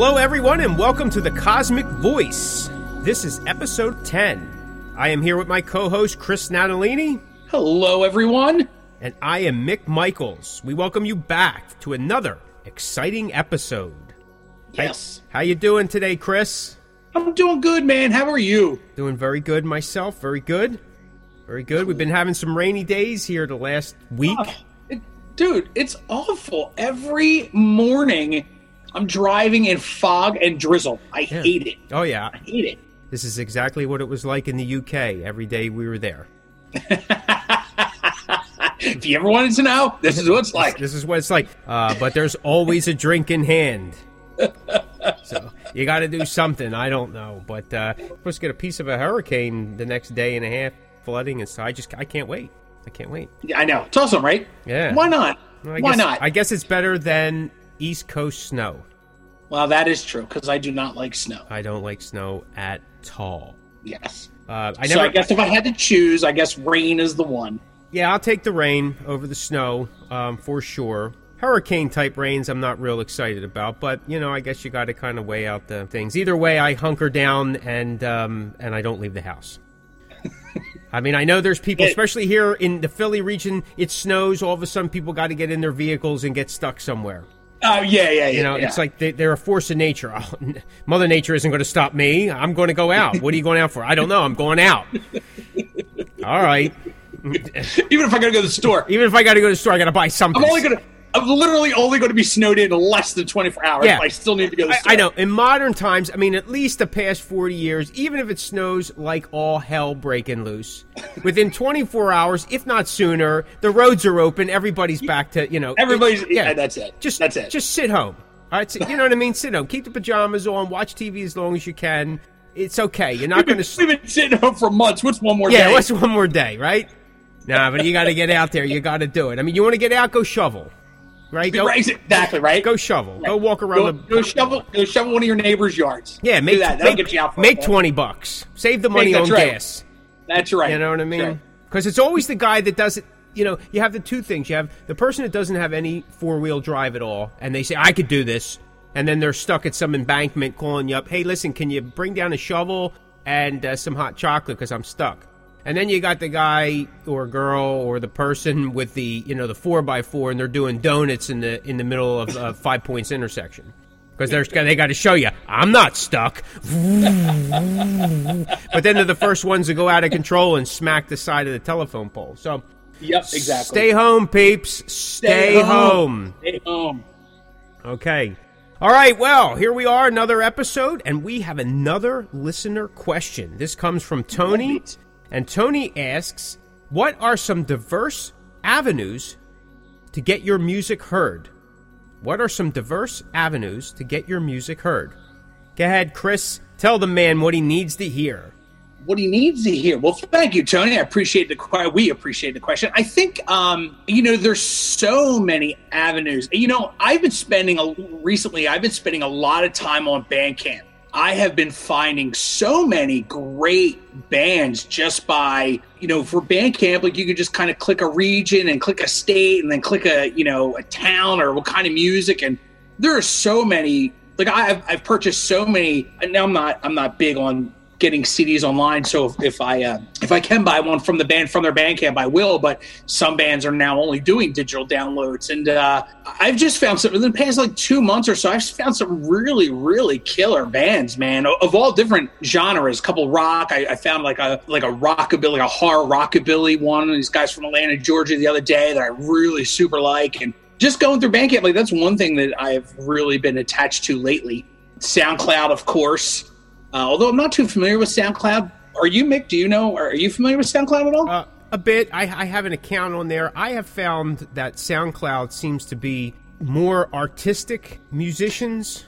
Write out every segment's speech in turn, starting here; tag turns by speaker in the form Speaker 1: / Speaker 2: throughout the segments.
Speaker 1: Hello, everyone, and welcome to the Cosmick Voice. This is episode 10. I am here with my co host, Chris Natalini.
Speaker 2: Hello, everyone.
Speaker 1: And I am Mick Michaels. We welcome you back to another exciting episode.
Speaker 2: Yes.
Speaker 1: How, how you doing today, Chris?
Speaker 2: I'm doing good, man. How are you?
Speaker 1: Doing very good myself. Very good. Very good. We've been having some rainy days here the last week. Oh,
Speaker 2: it, dude, it's awful. Every morning I'm driving in fog and drizzle. I yeah. hate it.
Speaker 1: Oh yeah.
Speaker 2: I hate it.
Speaker 1: This is exactly what it was like in the UK every day we were there.
Speaker 2: if you ever wanted to know, this is what it's like.
Speaker 1: This, this is what it's like. Uh, but there's always a drink in hand. so you got to do something. I don't know, but uh, supposed to get a piece of a hurricane the next day and a half, flooding and so I just I can't wait. I can't wait.
Speaker 2: Yeah, I know. It's awesome, right?
Speaker 1: Yeah.
Speaker 2: Why not?
Speaker 1: Well,
Speaker 2: Why
Speaker 1: guess,
Speaker 2: not?
Speaker 1: I guess it's better than East Coast snow.
Speaker 2: Well, that is true because I do not like snow.
Speaker 1: I don't like snow at all.
Speaker 2: Yes.
Speaker 1: Uh, I
Speaker 2: never, so I guess if I had to choose, I guess rain is the one.
Speaker 1: Yeah, I'll take the rain over the snow um, for sure. Hurricane type rains, I'm not real excited about, but you know, I guess you got to kind of weigh out the things. Either way, I hunker down and um, and I don't leave the house. I mean, I know there's people, especially here in the Philly region, it snows. All of a sudden, people got to get in their vehicles and get stuck somewhere.
Speaker 2: Oh yeah, yeah, yeah.
Speaker 1: You know,
Speaker 2: yeah.
Speaker 1: it's like they, are a force of nature. Oh, Mother Nature isn't going to stop me. I'm going to go out. What are you going out for? I don't know. I'm going out. All right.
Speaker 2: Even if I got to go to the store.
Speaker 1: Even if I got to go to the store, I got to buy something.
Speaker 2: I'm only going to. I'm literally only going to be snowed in less than 24 hours. Yeah. I still need to go to.
Speaker 1: I, I, know. In modern times, I mean, at least the past 40 years, even if it snows like all hell breaking loose, within 24 hours, if not sooner, the roads are open. Everybody's back to, you know.
Speaker 2: Everybody's, it, yeah, yeah, that's it.
Speaker 1: Just,
Speaker 2: that's it.
Speaker 1: Just sit home. All right, so, you know what I mean? Sit home. Keep the pajamas on. Watch TV as long as you can. It's okay. You're not going to.
Speaker 2: We've been sitting home for months. What's one more
Speaker 1: yeah,
Speaker 2: day?
Speaker 1: Yeah, what's one more day, right? Nah, but you got to get out there. You got to do it. I mean, you want to get out, go shovel right?
Speaker 2: Go, exactly right.
Speaker 1: Go shovel. Right. Go walk around
Speaker 2: go,
Speaker 1: the.
Speaker 2: Go shovel. Go shovel one of your neighbor's yards.
Speaker 1: Yeah, make that. Make, get you out make twenty bucks. Save the money on
Speaker 2: right.
Speaker 1: gas.
Speaker 2: That's right.
Speaker 1: You know what I mean? Because right. it's always the guy that does it. You know, you have the two things. You have the person that doesn't have any four wheel drive at all, and they say, "I could do this," and then they're stuck at some embankment calling you up. Hey, listen, can you bring down a shovel and uh, some hot chocolate because I'm stuck? And then you got the guy or girl or the person with the you know the four by four, and they're doing donuts in the in the middle of a Five Points intersection because they're they got to show you I'm not stuck. but then they're the first ones to go out of control and smack the side of the telephone pole. So,
Speaker 2: yep, exactly.
Speaker 1: Stay home, peeps. Stay,
Speaker 2: stay
Speaker 1: home.
Speaker 2: home. Stay home.
Speaker 1: Okay. All right, well, here we are, another episode, and we have another listener question. This comes from Tony. And Tony asks, What are some diverse avenues to get your music heard? What are some diverse avenues to get your music heard? Go ahead, Chris. Tell the man what he needs to hear.
Speaker 2: What he needs to hear. Well, thank you, Tony. I appreciate the we appreciate the question. I think um, you know there's so many avenues. You know, I've been spending a recently. I've been spending a lot of time on Bandcamp I have been finding so many great bands just by, you know, for Bandcamp, like you could just kind of click a region and click a state and then click a, you know, a town or what kind of music. And there are so many, like I've, I've purchased so many, and now I'm not, I'm not big on getting CDs online. So if, if I uh, if I can buy one from the band from their Bandcamp, I will. But some bands are now only doing digital downloads, and uh, I've just found some in the past like two months or so. I've found some really really killer bands, man, of all different genres. A couple rock. I, I found like a like a rockabilly, a hard rockabilly one. These guys from Atlanta, Georgia, the other day that I really super like, and just going through Bandcamp, like that's one thing that I've really been attached to lately. SoundCloud, of course. Uh, although I'm not too familiar with SoundCloud. Are you, Mick? Do you know? Are you familiar with SoundCloud at all?
Speaker 1: Uh, a bit. I, I have an account on there. I have found that SoundCloud seems to be more artistic musicians.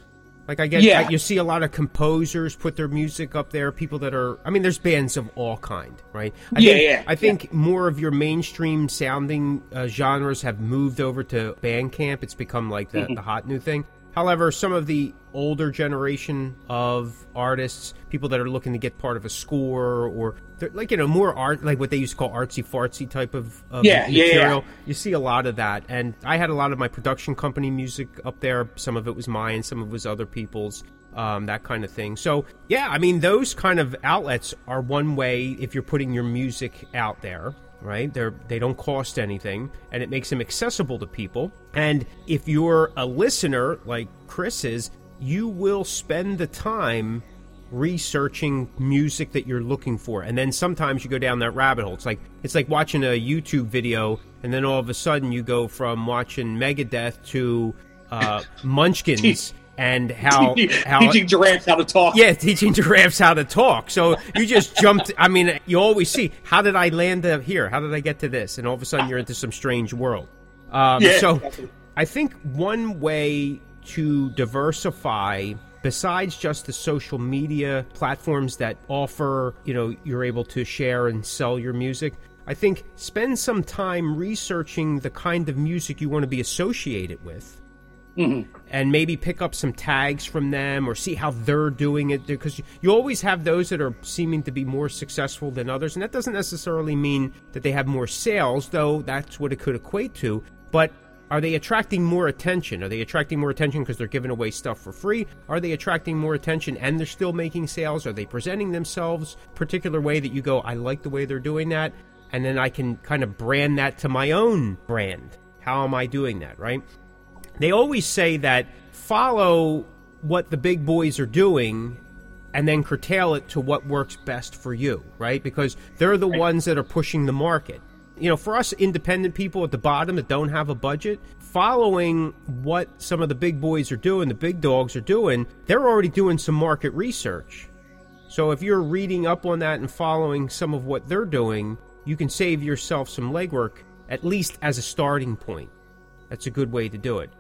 Speaker 1: Like I get, yeah. you see a lot of composers put their music up there. People that are, I mean, there's bands of all kind, right? I
Speaker 2: yeah,
Speaker 1: think,
Speaker 2: yeah.
Speaker 1: I think yeah. more of your mainstream sounding uh, genres have moved over to Bandcamp. It's become like the, mm-hmm. the hot new thing. However, some of the older generation of artists, people that are looking to get part of a score or like you know more art, like what they used to call artsy fartsy type of, of
Speaker 2: yeah,
Speaker 1: material.
Speaker 2: Yeah, yeah.
Speaker 1: You see a lot of that, and I had a lot of my production company music up there. Some of it was mine, some of it was other people's. Um, that kind of thing. So, yeah, I mean, those kind of outlets are one way if you're putting your music out there right? They're they don't cost anything and it makes them accessible to people. And if you're a listener like Chris is, you will spend the time researching music that you're looking for. And then sometimes you go down that rabbit hole. It's like it's like watching a YouTube video and then all of a sudden you go from watching Megadeth to uh, Munchkins and how how
Speaker 2: teaching giraffes how to talk.
Speaker 1: Yeah, teaching giraffes how to talk. So you just jumped. I mean, you always see how did I land up here? How did I get to this? And all of a sudden you're into some strange world. Um,
Speaker 2: yeah,
Speaker 1: so
Speaker 2: exactly.
Speaker 1: I think one way to diversify besides just the social media platforms that offer, you know, you're able to share and sell your music. I think spend some time researching the kind of music you want to be associated with
Speaker 2: Mm-hmm.
Speaker 1: and maybe pick up some tags from them or see how they're doing it because you always have those that are seeming to be more successful than others and that doesn't necessarily mean that they have more sales though that's what it could equate to but are they attracting more attention? Are they attracting more attention because they're giving away stuff for free? Are they attracting more attention and they're still making sales? Are they presenting themselves particular way that you go i like the way they're doing that and then i can kind of brand that to my own brand. How am i doing that right they always say that follow what the big boys are doing and then curtail it to what works best for you, right? Because they're the ones that are pushing the market. You know, for us independent people at the bottom that don't have a budget, following what some of the big boys are doing, the big dogs are doing, they're already doing some market research. So if you're reading up on that and following some of what they're doing, you can save yourself some legwork, at least as a starting point. That's a good way to do it.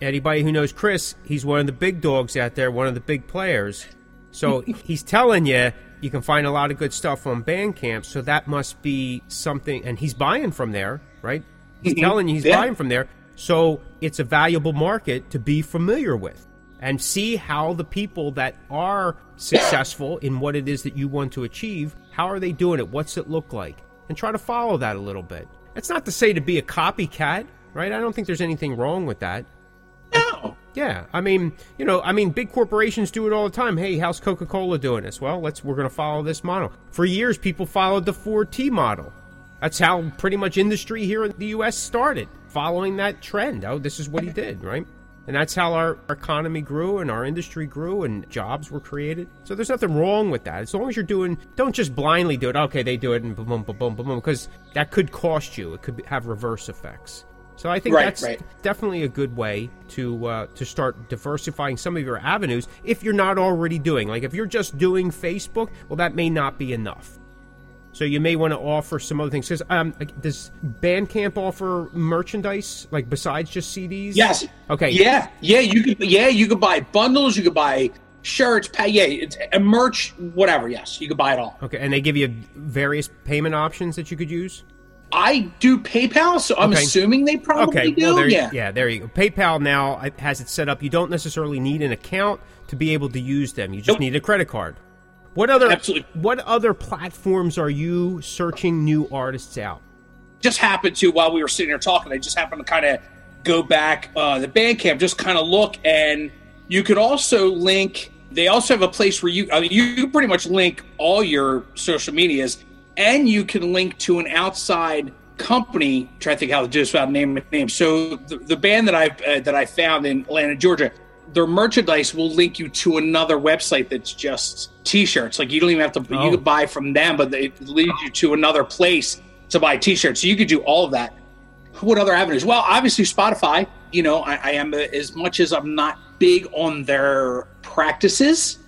Speaker 1: Anybody who knows Chris, he's one of the big dogs out there, one of the big players. So he's telling you you can find a lot of good stuff on Bandcamp. So that must be something, and he's buying from there, right? He's
Speaker 2: Mhm.
Speaker 1: telling you he's
Speaker 2: Yeah.
Speaker 1: buying from there. So it's a valuable market to be familiar with and see how the people that are successful in what it is that you want to achieve, how are they doing it? What's it look like? And try to follow that a little bit. That's not to say to be a copycat, right? I don't think there's anything wrong with that.
Speaker 2: No.
Speaker 1: Yeah, I mean, you know, I mean, big corporations do it all the time. Hey, how's Coca Cola doing this? Well, let's we're going to follow this model. For years, people followed the 4T model. That's how pretty much industry here in the U.S. started, following that trend. Oh, this is what he did, right? And that's how our economy grew and our industry grew and jobs were created. So there's nothing wrong with that. As long as you're doing, don't just blindly do it. Okay, they do it and boom, boom, boom, boom, boom, because that could cost you. It could have reverse effects. So I think
Speaker 2: Right,
Speaker 1: that's
Speaker 2: right.
Speaker 1: definitely a good way to uh, to start diversifying some of your avenues if you're not already doing. Like if you're just doing Facebook, well, that may not be enough. So you may want to offer some other things. Because um, does Bandcamp offer merchandise like besides just CDs?
Speaker 2: Yes.
Speaker 1: Okay.
Speaker 2: Yeah. Yeah. You could. Yeah. You could buy bundles. You could buy shirts. Pa- yeah. It's a merch. Whatever. Yes. You could buy it all.
Speaker 1: Okay, and they give you various payment options that you could use.
Speaker 2: I do PayPal, so I'm
Speaker 1: Okay.
Speaker 2: assuming they probably
Speaker 1: Okay,
Speaker 2: do.
Speaker 1: well, there,
Speaker 2: yeah.
Speaker 1: yeah, there you go. PayPal now has it set up. You don't necessarily need an account to be able to use them. You just
Speaker 2: Nope.
Speaker 1: need a credit card. What other
Speaker 2: Absolutely.
Speaker 1: what other platforms are you searching new artists out?
Speaker 2: just happened to while we were sitting here talking. I just happened to kind of go back uh, the Bandcamp, just kind of look, and you could also link. They also have a place where you I mean, you pretty much link all your social medias, and you can link to an outside company. Try to think how to do this without naming names. So the, the band that I uh, that I found in Atlanta, Georgia. Their merchandise will link you to another website that's just T-shirts. Like you don't even have to.
Speaker 1: Oh.
Speaker 2: You could buy from them, but they lead you to another place to buy T-shirts. So you could do all of that. What other avenues? Well, obviously Spotify. You know, I, I am as much as I'm not big on their practices.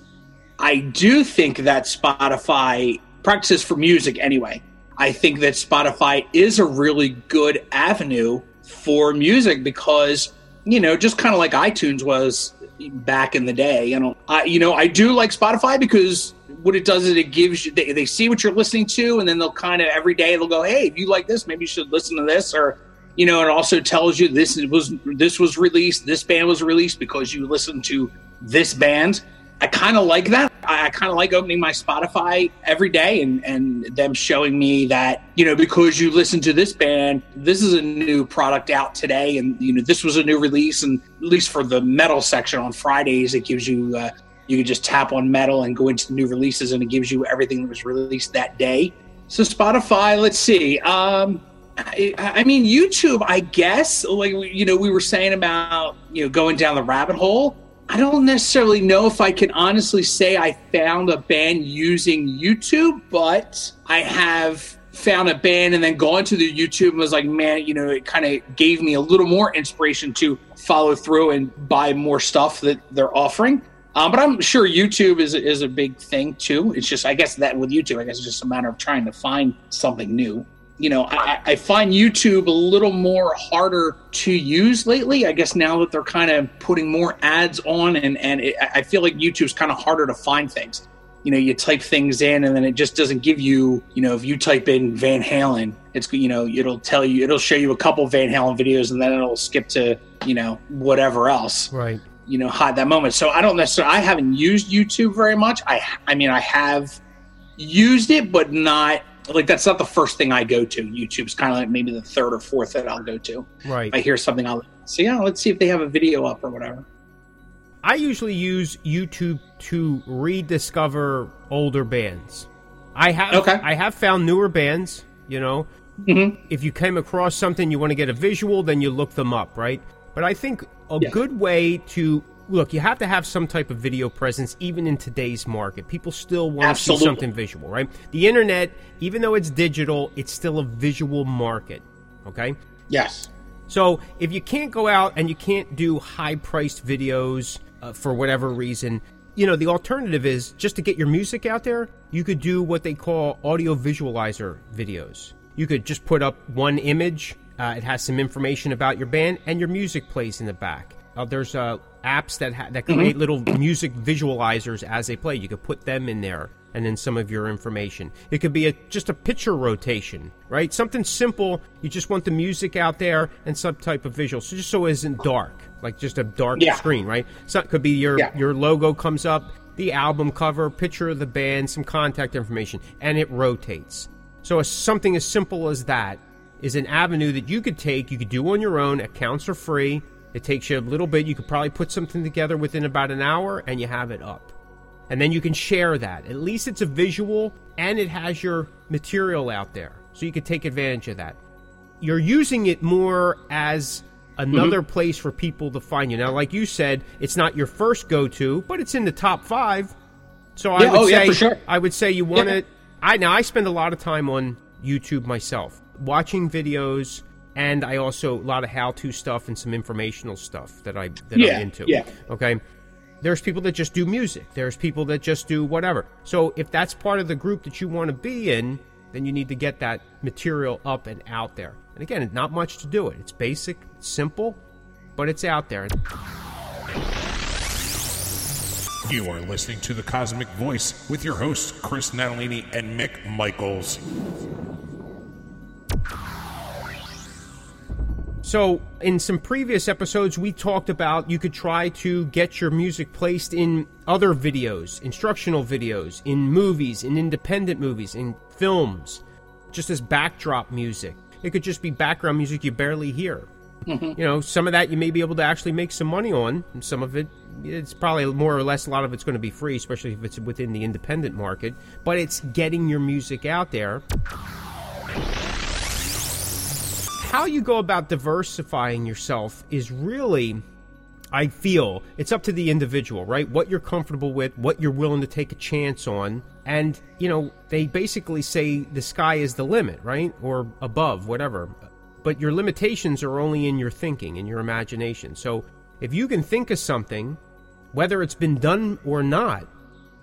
Speaker 2: I do think that Spotify practices for music anyway. I think that Spotify is a really good avenue for music because you know, just kind of like iTunes was back in the day. You know, I you know I do like Spotify because what it does is it gives you they, they see what you're listening to and then they'll kind of every day they'll go, hey, if you like this, maybe you should listen to this or You know, it also tells you this was this was released, this band was released because you listened to this band. I kind of like that. I, I kind of like opening my Spotify every day and, and them showing me that, you know, because you listen to this band, this is a new product out today. And, you know, this was a new release. And at least for the metal section on Fridays, it gives you, uh, you can just tap on metal and go into the new releases and it gives you everything that was released that day. So Spotify, let's see. Um, I, I, mean, YouTube, I guess, like, you know, we were saying about, you know, going down the rabbit hole. I don't necessarily know if I can honestly say I found a band using YouTube, but I have found a band and then gone to the YouTube and was like, man, you know, it kind of gave me a little more inspiration to follow through and buy more stuff that they're offering. Um, but I'm sure YouTube is is a big thing too. It's just, I guess that with YouTube, I guess it's just a matter of trying to find something new you know, I, I, find YouTube a little more harder to use lately. I guess now that they're kind of putting more ads on, and and it, I feel like YouTube's kind of harder to find things. You know, you type things in, and then it just doesn't give you. You know, if you type in Van Halen, it's you know, it'll tell you, it'll show you a couple Van Halen videos, and then it'll skip to you know whatever else.
Speaker 1: Right.
Speaker 2: You know, hide that moment. So I don't necessarily. I haven't used YouTube very much. I I mean, I have used it, but not like that's not the first thing I go to. YouTube's kind of like maybe the third or fourth that I'll go to.
Speaker 1: Right.
Speaker 2: If I hear something, I'll say, yeah, let's see if they have a video up or whatever.
Speaker 1: I usually use YouTube to rediscover older bands. I have okay. I have found newer bands. You know, mm-hmm. if you came across something you want to get a visual, then you look them up, right? But I think a yeah. good way to look, you have to have some type of video presence even in today's market. People still want to see something visual, right? The internet, even though it's digital, it's still a visual market. Okay?
Speaker 2: Yes.
Speaker 1: So if you can't go out and you can't do high priced videos uh, for whatever reason, you know, the alternative is just to get your music out there, you could do what they call audio visualizer videos. You could just put up one image, uh, it has some information about your band, and your music plays in the back. Uh, there's uh, apps that ha- that create mm-hmm. little music visualizers as they play. You could put them in there, and then some of your information. It could be a, just a picture rotation, right? Something simple. You just want the music out there and some type of visual, so just so it isn't dark, like just a dark yeah. screen, right? So it could be your yeah. your logo comes up, the album cover, picture of the band, some contact information, and it rotates. So a, something as simple as that is an avenue that you could take. You could do on your own. Accounts are free it takes you a little bit. You could probably put something together within about an hour and you have it up. And then you can share that. At least it's a visual and it has your material out there. So you can take advantage of that. You're using it more as another mm-hmm. place for people to find you. Now, like you said, it's not your first go to, but it's in the top five. So I would
Speaker 2: oh,
Speaker 1: say
Speaker 2: yeah, sure.
Speaker 1: I would say you want to. I now I spend a lot of time on YouTube myself, watching videos, and I also a lot of how-to stuff and some informational stuff that I that
Speaker 2: yeah,
Speaker 1: I'm into.
Speaker 2: Yeah.
Speaker 1: Okay. There's people that just do music. There's people that just do whatever. So if that's part of the group that you want to be in, then you need to get that material up and out there. And again, not much to do it. It's basic, simple, but it's out there.
Speaker 3: You are listening to The Cosmick Voice with your hosts, Chris Natalini and Mick Michaels.
Speaker 1: So, in some previous episodes, we talked about you could try to get your music placed in other videos, instructional videos, in movies, in independent movies, in films, just as backdrop music. It could just be background music you barely hear. Mm-hmm. You know, some of that you may be able to actually make some money on, and some of it, it's probably more or less a lot of it's going to be free, especially if it's within the independent market. But it's getting your music out there how you go about diversifying yourself is really I feel it's up to the individual, right? What you're comfortable with, what you're willing to take a chance on. And, you know, they basically say the sky is the limit, right? Or above, whatever. But your limitations are only in your thinking, in your imagination. So if you can think of something, whether it's been done or not,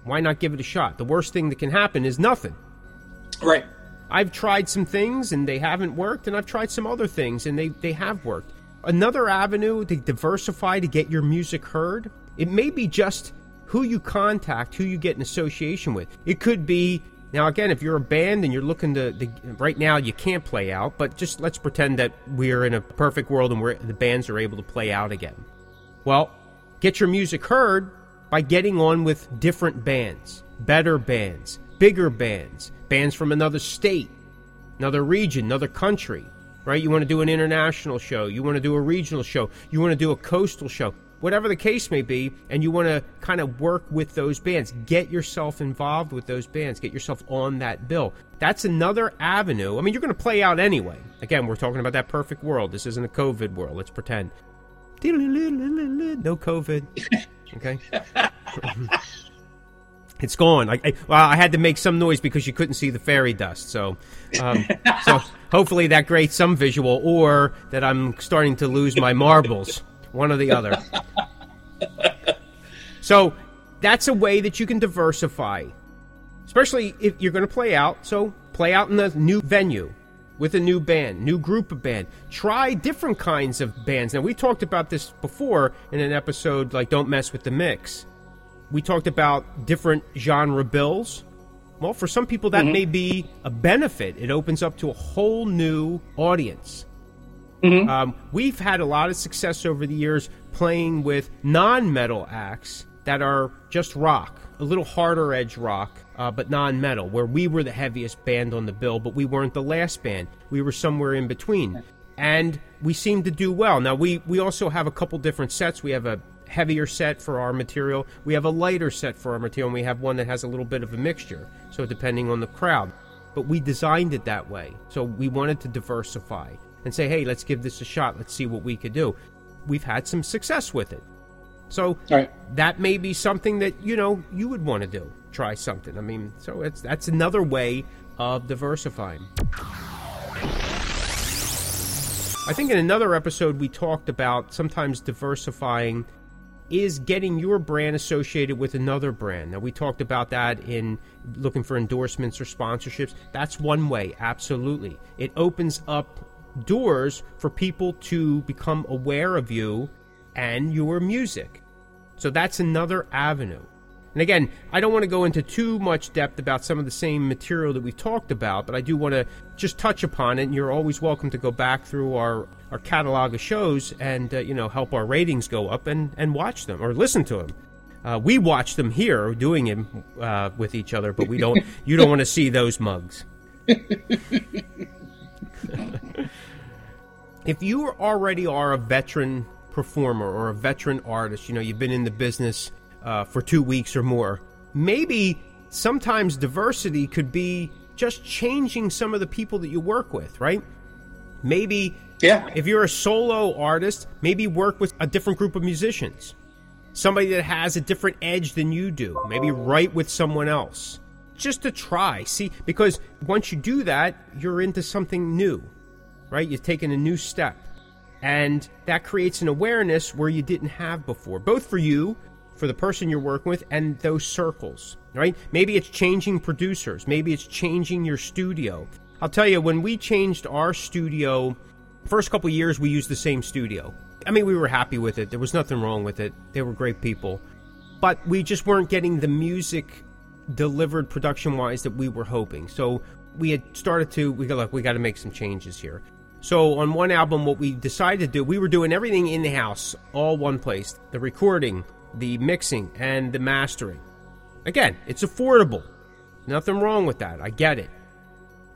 Speaker 1: why not give it a shot? The worst thing that can happen is nothing.
Speaker 2: Right.
Speaker 1: I've tried some things and they haven't worked, and I've tried some other things and they, they have worked. Another avenue to diversify to get your music heard, it may be just who you contact, who you get in association with. It could be Now, again, if you're a band and you're looking to, the, right now you can't play out, but just let's pretend that we're in a perfect world and the bands are able to play out again. Well, get your music heard by getting on with different bands, better bands, bigger bands, bands from another state, another region, another country, right? You want to do an international show, you want to do a regional show, you want to do a coastal show whatever the case may be, and you want to kind of work with those bands. Get yourself involved with those bands. Get yourself on that bill. That's another avenue. I mean, you're going to play out anyway. Again, we're talking about that perfect world. This isn't a COVID world. Let's pretend. No COVID. Okay. it's gone. I, I, well, I had to make some noise because you couldn't see the fairy dust. So, um, so hopefully that creates some visual, or that I'm starting to lose my marbles one or the other. so that's a way that you can diversify, especially if you're going to play out. So play out in a new venue with a new band, new group of band. Try different kinds of bands. Now we talked about this before in an episode like "Don't Mess with the Mix." We talked about different genre bills. Well, for some people that mm-hmm. may be a benefit. It opens up to a whole new audience. Mm-hmm. Um, we've had a lot of success over the years playing with non metal acts that are just rock, a little harder edge rock, uh, but non metal, where we were the heaviest band on the bill, but we weren't the last band. We were somewhere in between. And we seem to do well. Now, we, we also have a couple different sets. We have a heavier set for our material, we have a lighter set for our material, and we have one that has a little bit of a mixture. So, depending on the crowd. But we designed it that way. So, we wanted to diversify and say, hey, let's give this a shot. Let's see what we could do. We've had some success with it. So right. that may be something that, you know, you would want to do. Try something. I mean, so it's that's another way of diversifying. I think in another episode we talked about sometimes diversifying is getting your brand associated with another brand. Now, we talked about that in looking for endorsements or sponsorships. That's one way, absolutely. It opens up doors for people to become aware of you and your music. So that's another avenue. And again, I don't want to go into too much depth about some of the same material that we've talked about, but I do want to just touch upon it. And you're always welcome to go back through our, our catalog of shows and uh, you know help our ratings go up and, and watch them or listen to them. Uh, we watch them here doing it uh, with each other, but we don't. you don't want to see those mugs. if you already are a veteran performer or a veteran artist, you know, you've been in the business uh, for two weeks or more, maybe sometimes diversity could be just changing some of the people that you work with, right? Maybe yeah. if you're a solo artist, maybe work with a different group of musicians. Somebody that has a different edge than you do. Maybe write with someone else. Just to try. See, because once you do that, you're into something new right? You've taken a new step. And that creates an awareness where you didn't have before, both for you, for the person you're working with, and those circles, right? Maybe it's changing producers, maybe it's changing your studio. I'll tell you, when we changed our studio, first couple years we used the same studio. I mean, we were happy with it. There was nothing wrong with it. They were great people. But we just weren't getting the music delivered production wise that we were hoping. So we had started to we got look, we got to make some changes here. So on one album, what we decided to do, we were doing everything in the house, all one place: the recording, the mixing, and the mastering. Again, it's affordable. Nothing wrong with that. I get it.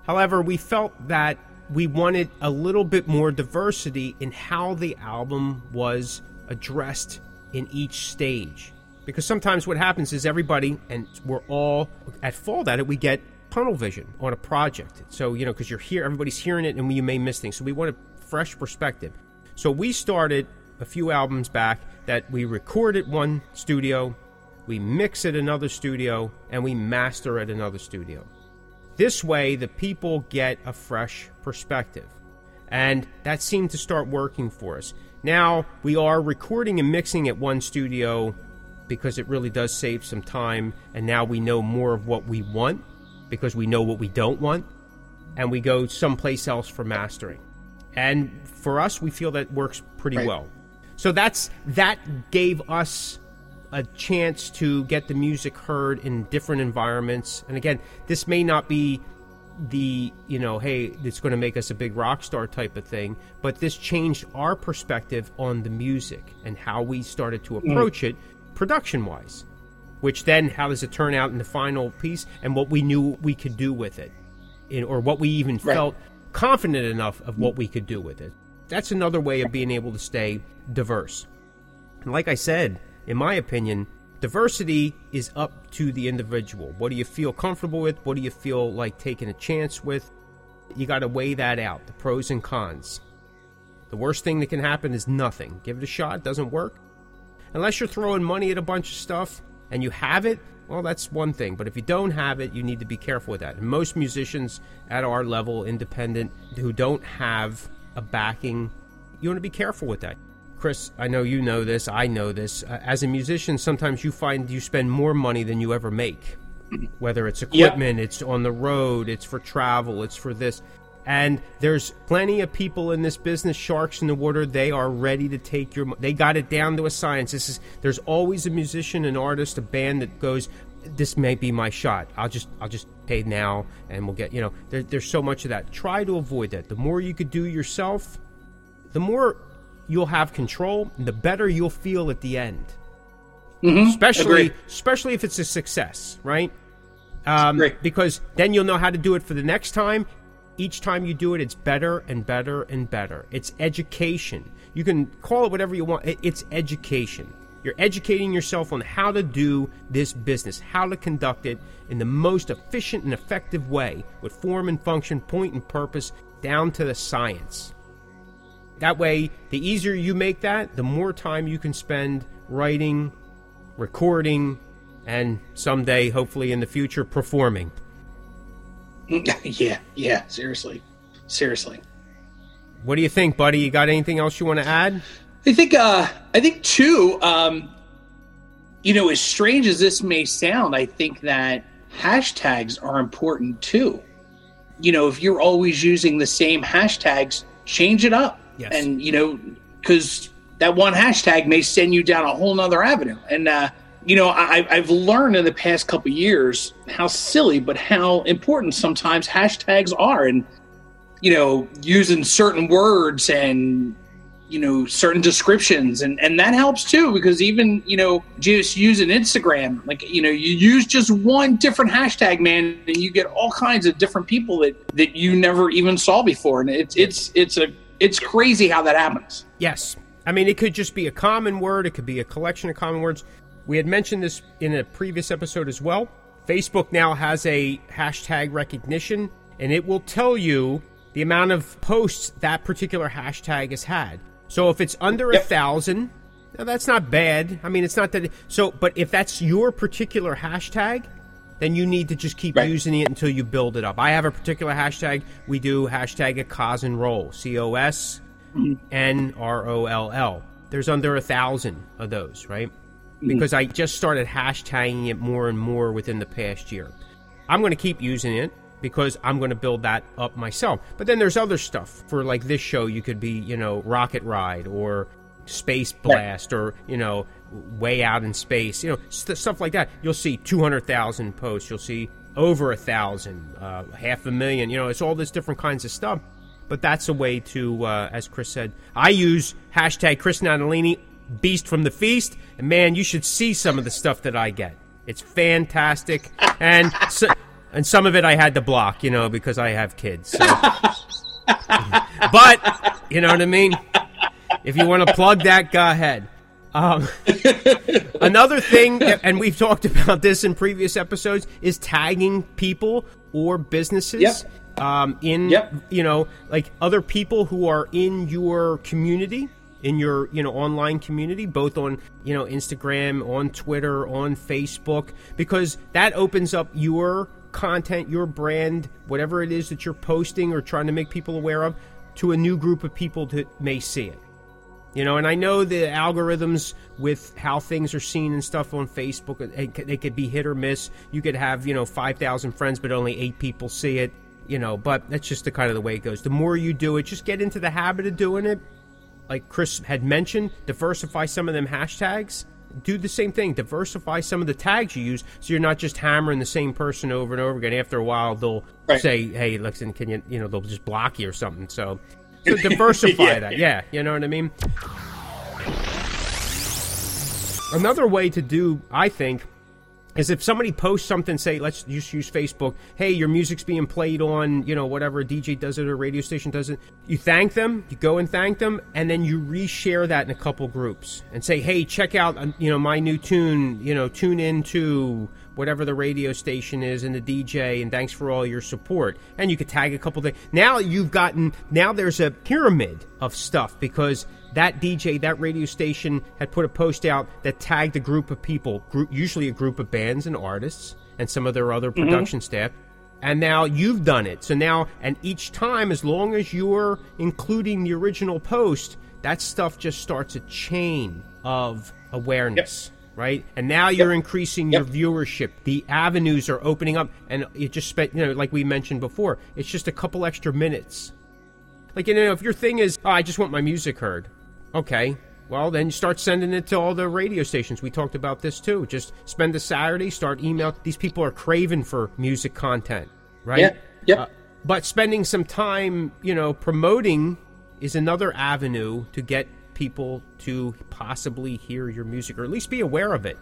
Speaker 1: However, we felt that we wanted a little bit more diversity in how the album was addressed in each stage. Because sometimes what happens is everybody, and we're all at fault at it, we get tunnel vision on a project. So, you know, because you're here, everybody's hearing it, and you may miss things. So, we want a fresh perspective. So, we started a few albums back that we record at one studio, we mix at another studio, and we master at another studio. This way, the people get a fresh perspective. And that seemed to start working for us. Now, we are recording and mixing at one studio because it really does save some time, and now we know more of what we want because we know what we don't want, and we go someplace else for mastering. And for us, we feel that works pretty right. well. So that's that gave us a chance to get the music heard in different environments. And again, this may not be the you know hey it's going to make us a big rock star type of thing but this changed our perspective on the music and how we started to approach mm. it production wise which then how does it turn out in the final piece and what we knew we could do with it in, or what we even right. felt confident enough of what we could do with it that's another way of being able to stay diverse and like i said in my opinion diversity is up to the individual. What do you feel comfortable with? What do you feel like taking a chance with? You got to weigh that out, the pros and cons. The worst thing that can happen is nothing. Give it a shot, it doesn't work. Unless you're throwing money at a bunch of stuff and you have it, well, that's one thing. But if you don't have it, you need to be careful with that. And most musicians at our level, independent, who don't have a backing, you want to be careful with that. Chris, I know you know this. I know this. Uh, as a musician, sometimes you find you spend more money than you ever make. Whether it's equipment, yep. it's on the road, it's for travel, it's for this. And there's plenty of people in this business, sharks in the water. They are ready to take your. They got it down to a science. This is. There's always a musician, an artist, a band that goes. This may be my shot. I'll just. I'll just pay now, and we'll get. You know, there, there's so much of that. Try to avoid that. The more you could do yourself, the more you'll have control, the better you'll feel at the end.
Speaker 2: Mm-hmm.
Speaker 1: Especially, Agreed. especially if it's a success, right? Um, because then you'll know how to do it for the next time. Each time you do it, it's better and better and better. It's education. You can call it whatever you want. It's education. You're educating yourself on how to do this business, how to conduct it in the most efficient and effective way with form and function, point and purpose, down to the science. That way, the easier you make that, the more time you can spend writing, recording, and someday, hopefully in the future, performing.
Speaker 2: yeah, yeah, seriously. Seriously.
Speaker 1: What do you think, buddy? You got anything else you want to add?
Speaker 2: I think uh I think too, um you know, as strange as this may sound, I think that hashtags are important too. You know, if you're always using the same hashtags, change it up. Yes. And, you know, because that one hashtag may send you down a whole nother avenue. And, uh, you know, I, I've learned in the past couple years how silly, but how important sometimes hashtags are. And, you know, using certain words and, you know, certain descriptions. And, and that helps too, because even, you know, just using Instagram, like, you know, you use just one different hashtag, man, and you get all kinds of different people that, that you never even saw before. And it's, it's, it's a, it's crazy how that happens.
Speaker 1: Yes. I mean, it could just be a common word, it could be a collection of common words. We had mentioned this in a previous episode as well. Facebook now has a hashtag recognition, and it will tell you the amount of posts that particular hashtag has had. So if it's under yep. a thousand, that's not bad. I mean, it's not that. It, so, but if that's your particular hashtag, then you need to just keep right. using it until you build it up. I have a particular hashtag. We do hashtag a cos and roll. C O S N R O L L. There's under a thousand of those, right? Mm-hmm. Because I just started hashtagging it more and more within the past year. I'm going to keep using it because I'm going to build that up myself. But then there's other stuff for like this show. You could be, you know, Rocket Ride or Space Blast or, you know, way out in space, you know, st- stuff like that. You'll see 200,000 posts. You'll see over a thousand, uh, half a million. You know, it's all this different kinds of stuff. But that's a way to, uh, as Chris said, I use hashtag Chris Natalini, Beast from the Feast. And man, you should see some of the stuff that I get. It's fantastic. And so, and some of it I had to block, you know, because I have kids. So. but, you know what I mean? If you want to plug that, go ahead. Um, another thing, and we've talked about this in previous episodes, is tagging people or businesses. Yep. Um, in yep. you know like other people who are in your community in your you know online community both on you know instagram on twitter on facebook because that opens up your content your brand whatever it is that you're posting or trying to make people aware of to a new group of people that may see it you know, and I know the algorithms with how things are seen and stuff on Facebook, they could be hit or miss. You could have, you know, 5,000 friends, but only eight people see it, you know, but that's just the kind of the way it goes. The more you do it, just get into the habit of doing it. Like Chris had mentioned, diversify some of them hashtags. Do the same thing. Diversify some of the tags you use, so you're not just hammering the same person over and over again. After a while, they'll
Speaker 2: Right.
Speaker 1: say, "Hey, listen, can you?" You know, they'll just block you or something. So, so diversify
Speaker 2: Yeah.
Speaker 1: that. Yeah, you know what I mean. Another way to do, I think, is if somebody posts something, say, let's just use Facebook. Hey, your music's being played on, you know, whatever a DJ does it or radio station does it. You thank them, you go and thank them, and then you reshare that in a couple groups and say, hey, check out, um, you know, my new tune. You know, tune in to whatever the radio station is and the DJ, and thanks for all your support. And you could tag a couple things. Now you've gotten, now there's a pyramid of stuff because that DJ, that radio station had put a post out that tagged a group of people, group, usually a group of bands and artists and some of their other mm-hmm. production staff. And now you've done it. So now, and each time, as long as you're including the original post, that stuff just starts a chain of awareness. Right, and now you're increasing
Speaker 2: Yep.
Speaker 1: your viewership. The avenues are opening up, and it just spent, you know, like we mentioned before, it's just a couple extra minutes like you know, if your thing is, oh, I just want my music heard. Okay, well then you start sending it to all the radio stations. We talked about this too. Just spend a Saturday, start email. These people are craving for music content, right?
Speaker 2: Yeah, yep.
Speaker 1: Uh, but spending some time, you know, promoting is another avenue to get people to possibly hear your music or at least be aware of it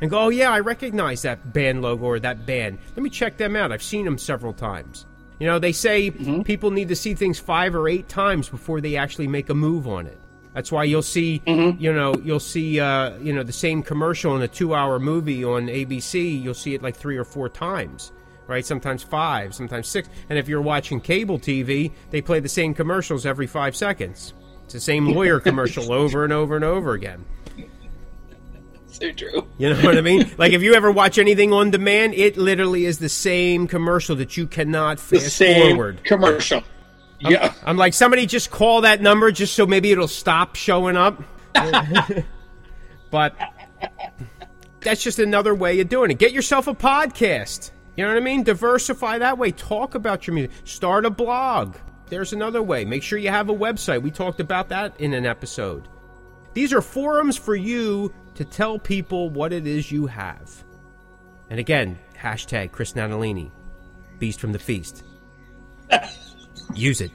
Speaker 1: and go, oh yeah, I recognize that band logo or that band. Let me check them out. I've seen them several times. You know, they say people need to see things five or eight times before they actually make a move on it. That's why you'll see, you know, you'll see, uh, you know, the same commercial in a two-hour movie on ABC. You'll see it like three or four times, right? Sometimes five, sometimes six. And if you're watching cable TV, they play the same commercials every five seconds. It's the same lawyer commercial over and over and over again.
Speaker 2: So true.
Speaker 1: You know what I mean? Like if you ever watch anything on demand, it literally is the same commercial that you cannot fast The
Speaker 2: same
Speaker 1: forward.
Speaker 2: commercial. Yeah.
Speaker 1: I'm like, somebody just call that number just so maybe it'll stop showing up. but that's just another way of doing it. Get yourself a podcast. You know what I mean? Diversify that way. Talk about your music. Start a blog. There's another way. Make sure you have a website. We talked about that in an episode. These are forums for you to tell people what it is you have. And again, hashtag Chris Natalini, Beast from the Feast. Use it.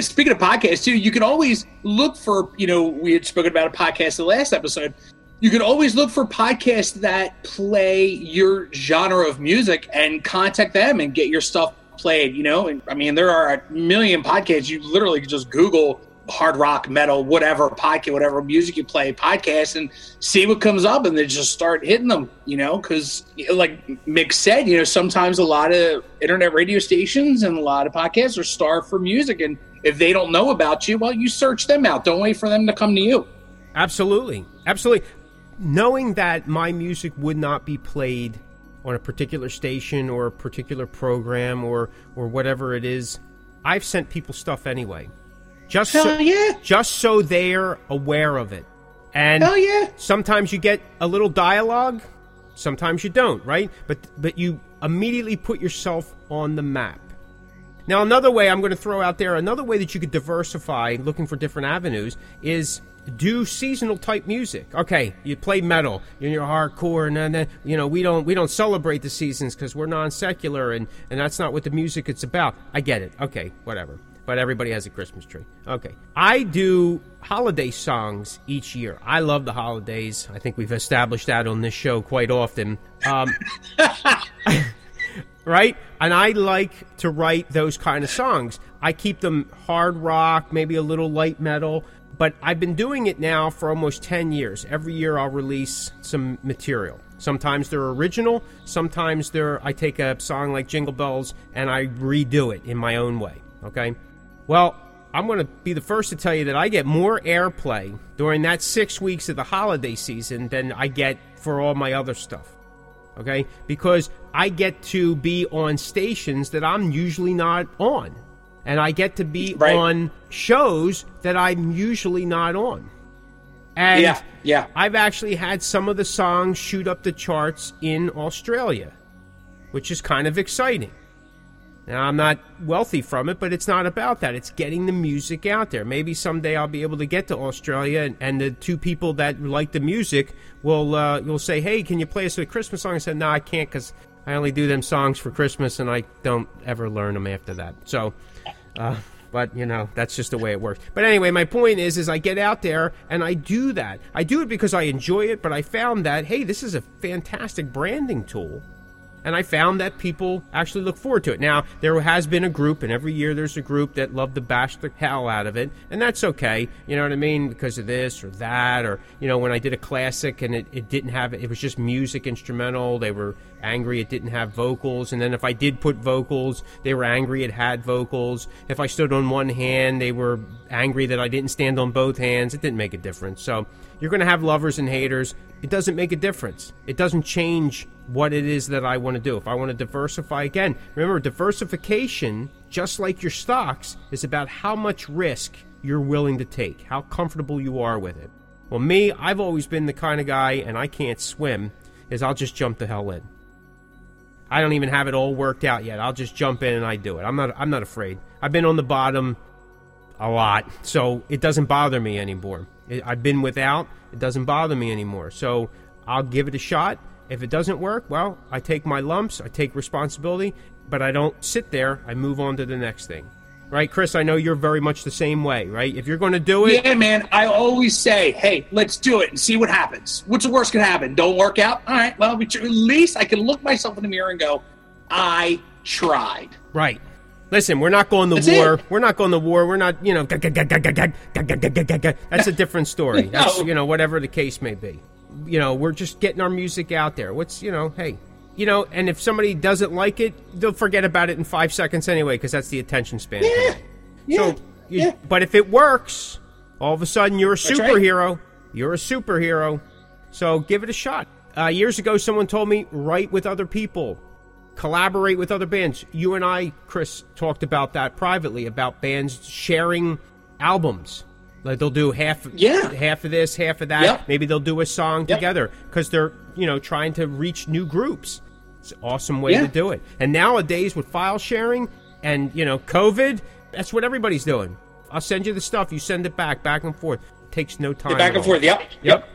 Speaker 2: Speaking of podcasts, too, you can always look for, you know, we had spoken about a podcast in the last episode. You can always look for podcasts that play your genre of music and contact them and get your stuff played, you know? And I mean, there are a million podcasts. You literally just Google hard rock, metal, whatever podcast, whatever music you play, podcast, and see what comes up and then just start hitting them, you know? Because, like Mick said, you know, sometimes a lot of internet radio stations and a lot of podcasts are starved for music. And if they don't know about you, well, you search them out. Don't wait for them to come to you.
Speaker 1: Absolutely. Absolutely. Knowing that my music would not be played on a particular station or a particular program or or whatever it is, I've sent people stuff anyway. Just so,
Speaker 2: yeah.
Speaker 1: just so they're aware of it. And
Speaker 2: Hell yeah.
Speaker 1: sometimes you get a little dialogue, sometimes you don't, right? But but you immediately put yourself on the map. Now, another way I'm going to throw out there, another way that you could diversify, looking for different avenues, is do seasonal type music. Okay, you play metal, you're your hardcore, and then you know we don't we don't celebrate the seasons because we're non secular, and and that's not what the music it's about. I get it. Okay, whatever. But everybody has a Christmas tree. Okay, I do holiday songs each year. I love the holidays. I think we've established that on this show quite often. Um, right? And I like to write those kind of songs. I keep them hard rock, maybe a little light metal, but I've been doing it now for almost 10 years. Every year I'll release some material. Sometimes they're original, sometimes they're I take a song like Jingle Bells and I redo it in my own way, okay? Well, I'm going to be the first to tell you that I get more airplay during that 6 weeks of the holiday season than I get for all my other stuff okay? Because I get to be on stations that I'm usually not on. And I get to be
Speaker 2: Right.
Speaker 1: on shows that I'm usually not on. And
Speaker 2: Yeah, yeah.
Speaker 1: I've actually had some of the songs shoot up the charts in Australia, which is kind of exciting. Now, I'm not wealthy from it, but it's not about that. It's getting the music out there. Maybe someday I'll be able to get to Australia, and, and the two people that like the music will uh, will say, "Hey, can you play us a Christmas song?" I said, "No, I can't because I only do them songs for Christmas, and I don't ever learn them after that." So, uh, but you know that's just the way it works. But anyway, my point is, is I get out there and I do that. I do it because I enjoy it, but I found that hey, this is a fantastic branding tool and I found that people actually look forward to it. Now, there has been a group, and every year there's a group that love to bash the hell out of it, and that's okay. You know what I mean? Because of this or that, or, you know, when I did a classic and it, it didn't have, it was just music instrumental, they were angry it didn't have vocals. And then if I did put vocals, they were angry it had vocals. If I stood on one hand, they were angry that I didn't stand on both hands. It didn't make a difference. So you're going to have lovers and haters. It doesn't make a difference. It doesn't change what it is that I want to do. If I want to diversify again, remember diversification, just like your stocks, is about how much risk you're willing to take, how comfortable you are with it. Well, me, I've always been the kind of guy, and I can't swim, is I'll just jump the hell in. I don't even have it all worked out yet. I'll just jump in and I do it. I'm not I'm not afraid. I've been on the bottom a lot, so it doesn't bother me anymore. I've been without, it doesn't bother me anymore. So I'll give it a shot. If it doesn't work, well, I take my lumps, I take responsibility, but I don't sit there. I move on to the next thing. Right, Chris? I know you're very much the same way, right? If you're going to do it.
Speaker 2: Yeah, man. I always say, hey, let's do it and see what happens. What's the worst can happen? Don't work out? All right, well, at least I can look myself in the mirror and go, I tried.
Speaker 1: Right. Listen, we're not going to
Speaker 2: That's
Speaker 1: war.
Speaker 2: it.
Speaker 1: We're not going to war. We're not, you know, that's a different story. That's,
Speaker 2: No.
Speaker 1: you know, whatever the case may be. You know, we're just getting our music out there. What's, you know, hey, you know, and if somebody doesn't like it, they'll forget about it in five seconds anyway, because that's the attention span.
Speaker 2: Yeah. Yeah.
Speaker 1: So, you,
Speaker 2: yeah.
Speaker 1: but if it works, all of a sudden you're a
Speaker 2: right.
Speaker 1: superhero. You're a superhero. So give it a shot. Uh, years ago, someone told me write with other people, collaborate with other bands. You and I, Chris, talked about that privately about bands sharing albums. Like they'll do half,
Speaker 2: Yeah.
Speaker 1: half of this, half of that.
Speaker 2: Yep.
Speaker 1: Maybe they'll do a song
Speaker 2: Yep.
Speaker 1: together because they're you know trying to reach new groups. It's an awesome way
Speaker 2: Yeah.
Speaker 1: to do it. And nowadays with file sharing and you know COVID, that's what everybody's doing. I'll send you the stuff. You send it back, back and forth. takes no time.
Speaker 2: Back and forth. Yep.
Speaker 1: Yep.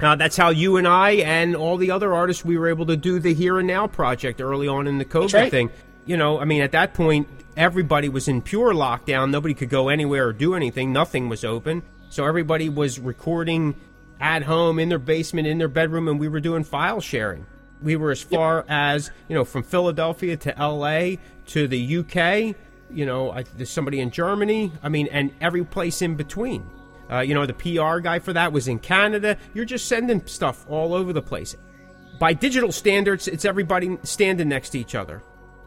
Speaker 1: Uh, that's how you and I and all the other artists we were able to do the Here and Now project early on in the COVID
Speaker 2: right.
Speaker 1: thing. You know, I mean, at that point, everybody was in pure lockdown. Nobody could go anywhere or do anything. Nothing was open. So everybody was recording at home in their basement, in their bedroom, and we were doing file sharing. We were as far as, you know, from Philadelphia to LA to the UK. You know, I, there's somebody in Germany. I mean, and every place in between. Uh, you know, the PR guy for that was in Canada. You're just sending stuff all over the place. By digital standards, it's everybody standing next to each other,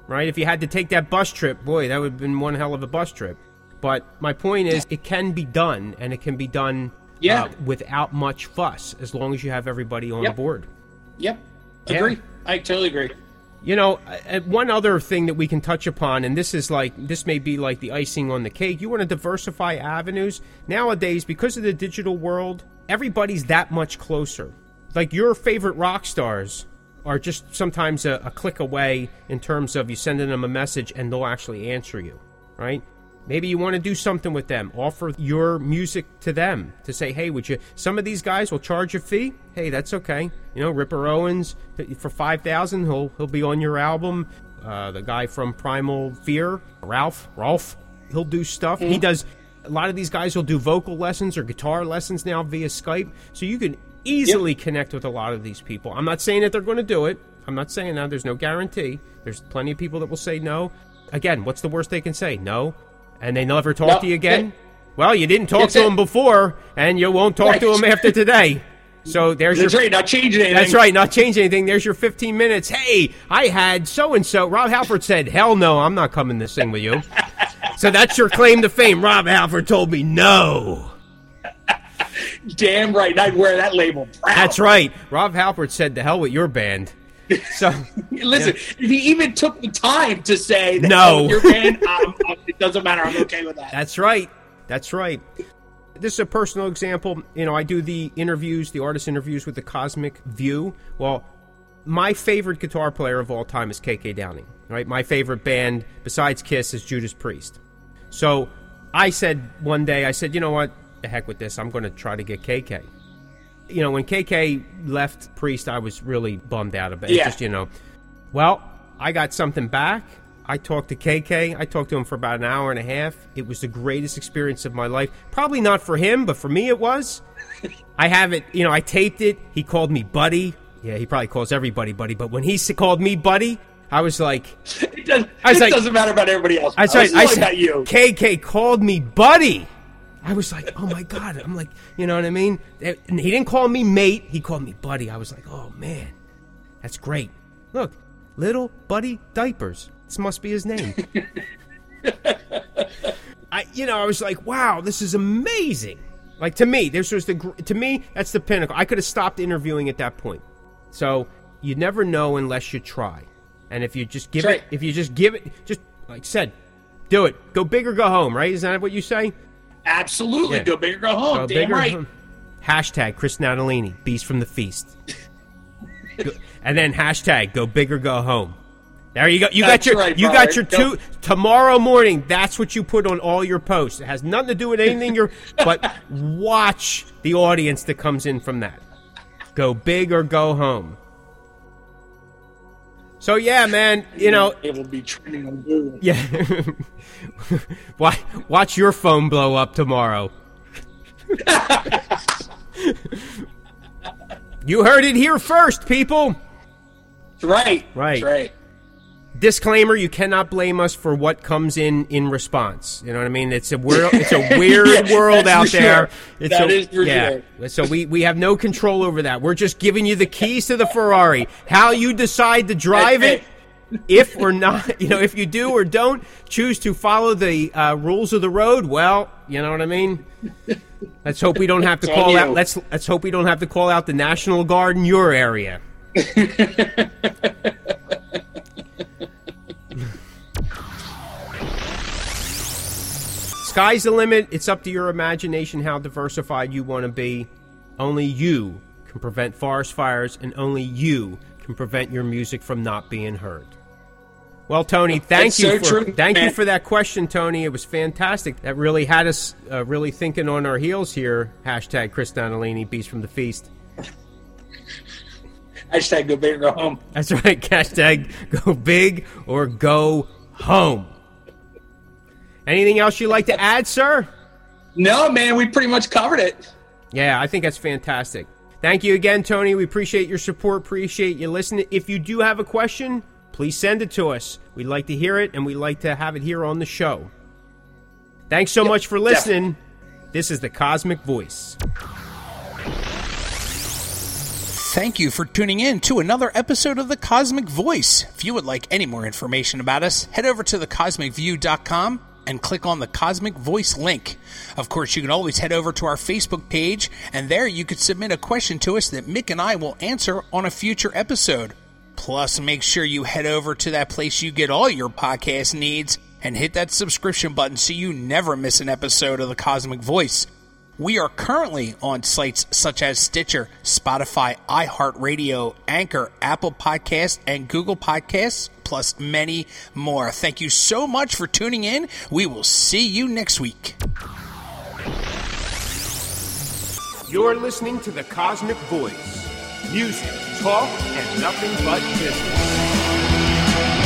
Speaker 1: right? If you had to take that bus trip, boy, that would have been one hell of a bus trip. But my point is, it can be done, and it can be done
Speaker 2: Yeah.
Speaker 1: uh, without much fuss, as long as you have everybody on
Speaker 2: Yep.
Speaker 1: board.
Speaker 2: Yep.
Speaker 1: Yeah.
Speaker 2: Agree. I totally agree.
Speaker 1: You know, uh, one other thing that we can touch upon, and this is like this may be like the icing on the cake. You want to diversify avenues nowadays because of the digital world. Everybody's that much closer. Like your favorite rock stars are just sometimes a, a click away in terms of you sending them a message and they'll actually answer you, right? Maybe you want to do something with them. Offer your music to them to say, hey, would you? Some of these guys will charge a fee. Hey, that's okay. You know, Ripper Owens for five thousand, he'll he'll be on your album. Uh, the guy from Primal Fear, Ralph, Rolf, he'll do stuff. He does. A lot of these guys will do vocal lessons or guitar lessons now via Skype, so you can easily connect with a lot of these people. I'm not saying that they're going to do it. I'm not saying that. There's no guarantee. There's plenty of people that will say no. Again, what's the worst they can say? No, and they never talk
Speaker 2: No,
Speaker 1: to you again.
Speaker 2: yeah.
Speaker 1: Well, you didn't talk to
Speaker 2: it.
Speaker 1: him before, and you won't talk to them after today. So there's
Speaker 2: That's
Speaker 1: your
Speaker 2: right. Not changing anything.
Speaker 1: that's right, not change anything. There's your 15 minutes. Hey, I had so and so. Rob Halford said, "Hell no, I'm not coming to sing with you." so that's your claim to fame. Rob Halford told me no.
Speaker 2: Damn right. I'd wear that label. Proud.
Speaker 1: That's right. Rob Halford said, "The hell with your band." So
Speaker 2: Listen, if he even took the time to say that
Speaker 1: No.
Speaker 2: your band, um, it doesn't matter. I'm okay with that.
Speaker 1: That's right. That's right. This is a personal example. You know, I do the interviews, the artist interviews with the Cosmick View. Well, my favorite guitar player of all time is KK Downing. Right, my favorite band besides Kiss is Judas Priest. So I said one day, I said, you know what, the heck with this, I'm going to try to get KK. You know, when KK left Priest, I was really bummed out about it.
Speaker 2: Yeah.
Speaker 1: Just you know, well, I got something back. I talked to KK. I talked to him for about an hour and a half. It was the greatest experience of my life. Probably not for him, but for me it was. I have it, you know, I taped it. He called me buddy. Yeah, he probably calls everybody buddy, but when he s- called me buddy, I was like,
Speaker 2: It, does,
Speaker 1: I was
Speaker 2: it
Speaker 1: like-
Speaker 2: doesn't matter about everybody else.
Speaker 1: I
Speaker 2: was
Speaker 1: I
Speaker 2: talking
Speaker 1: said,
Speaker 2: about you.
Speaker 1: KK called me buddy. I was like, oh my god. I'm like, you know what I mean? And he didn't call me mate. He called me buddy. I was like, oh man, that's great. Look, little buddy diapers. This must be his name. I, you know, I was like, wow, this is amazing. Like to me, this was the gr- to me that's the pinnacle. I could have stopped interviewing at that point. So you never know unless you try. And if you just give it, if you just give it, just like I said, do it. Go big or go home. Right? Isn't that what you say?
Speaker 2: Absolutely.
Speaker 1: Yeah.
Speaker 2: Go big or go home.
Speaker 1: Go
Speaker 2: Damn right.
Speaker 1: home. Hashtag Chris Natalini, Beast from the Feast. Go- and then hashtag Go big or go home. There you go. You
Speaker 2: That's
Speaker 1: got your
Speaker 2: right,
Speaker 1: you
Speaker 2: brother.
Speaker 1: got your two tomorrow morning. That's what you put on all your posts. It has nothing to do with anything you're. but watch the audience that comes in from that. Go big or go home. So yeah, man. You know,
Speaker 2: It will be trending on Google.
Speaker 1: yeah. watch, watch your phone blow up tomorrow. you heard it here first, people.
Speaker 2: That's right.
Speaker 1: Right.
Speaker 2: That's right.
Speaker 1: Disclaimer: You cannot blame us for what comes in in response. You know what I mean? It's a world. It's a weird
Speaker 2: Yeah,
Speaker 1: world out there.
Speaker 2: sure.
Speaker 1: It's
Speaker 2: That
Speaker 1: a,
Speaker 2: is for
Speaker 1: yeah. So we we have no control over that. We're just giving you the keys to the Ferrari. How you decide to drive it. if or not, you know, if you do or don't choose to follow the uh, rules of the road, well, you know what I mean. Let's hope we don't have to call out. Let's let's hope we don't have to call out the National Guard in your area. Sky's the limit. It's up to your imagination how diversified you want to be. Only you can prevent forest fires, and only you can prevent your music from not being heard. Well, Tony, thank
Speaker 2: That's
Speaker 1: you
Speaker 2: so
Speaker 1: for
Speaker 2: true,
Speaker 1: thank you for that question, Tony. It was fantastic. That really had us uh, really thinking on our heels here. Hashtag Chris Natalini, Beast from the Feast.
Speaker 2: Hashtag go big or go home.
Speaker 1: That's right. Hashtag go big or go home. Anything else you'd like to add, sir?
Speaker 2: No, man, we pretty much covered it.
Speaker 1: Yeah, I think that's fantastic. Thank you again, Tony. We appreciate your support, appreciate you listening. If you do have a question, please send it to us. We'd like to hear it, and we'd like to have it here on the show. Thanks so much for listening. This is the Cosmick Voice.
Speaker 4: Thank you for tuning in to another episode of The Cosmick Voice. If you would like any more information about us, head over to thecosmickview.com and click on the Cosmick Voice link. Of course, you can always head over to our Facebook page, and there you could submit a question to us that Mick and I will answer on a future episode. Plus, make sure you head over to that place you get all your podcast needs and hit that subscription button so you never miss an episode of The Cosmick Voice. We are currently on sites such as Stitcher, Spotify, iHeartRadio, Anchor, Apple Podcasts, and Google Podcasts, plus many more. Thank you so much for tuning in. We will see you next week.
Speaker 1: You're listening to the Cosmick Voice. Music, talk, and nothing but business.